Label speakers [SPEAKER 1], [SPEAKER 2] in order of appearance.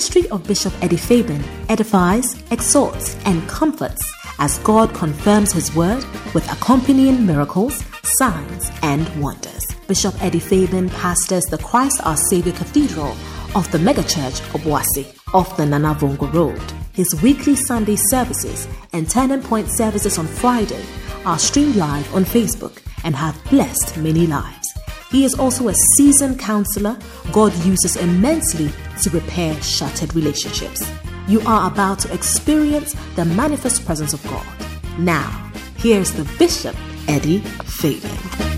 [SPEAKER 1] ministry of Bishop Eddie Fabian edifies, exhorts, and comforts as God confirms His word with accompanying miracles, signs, and wonders. Bishop Eddie Fabian pastors the Christ Our Savior Cathedral of the megachurch Obuasi off the Nanavongo Road. His weekly Sunday services and Turning Point services on Friday are streamed live on Facebook and have blessed many lives. He is also a seasoned counselor God uses immensely to repair shattered relationships. You are about to experience the manifest presence of God. Now, here's the Bishop, Eddie Fabian.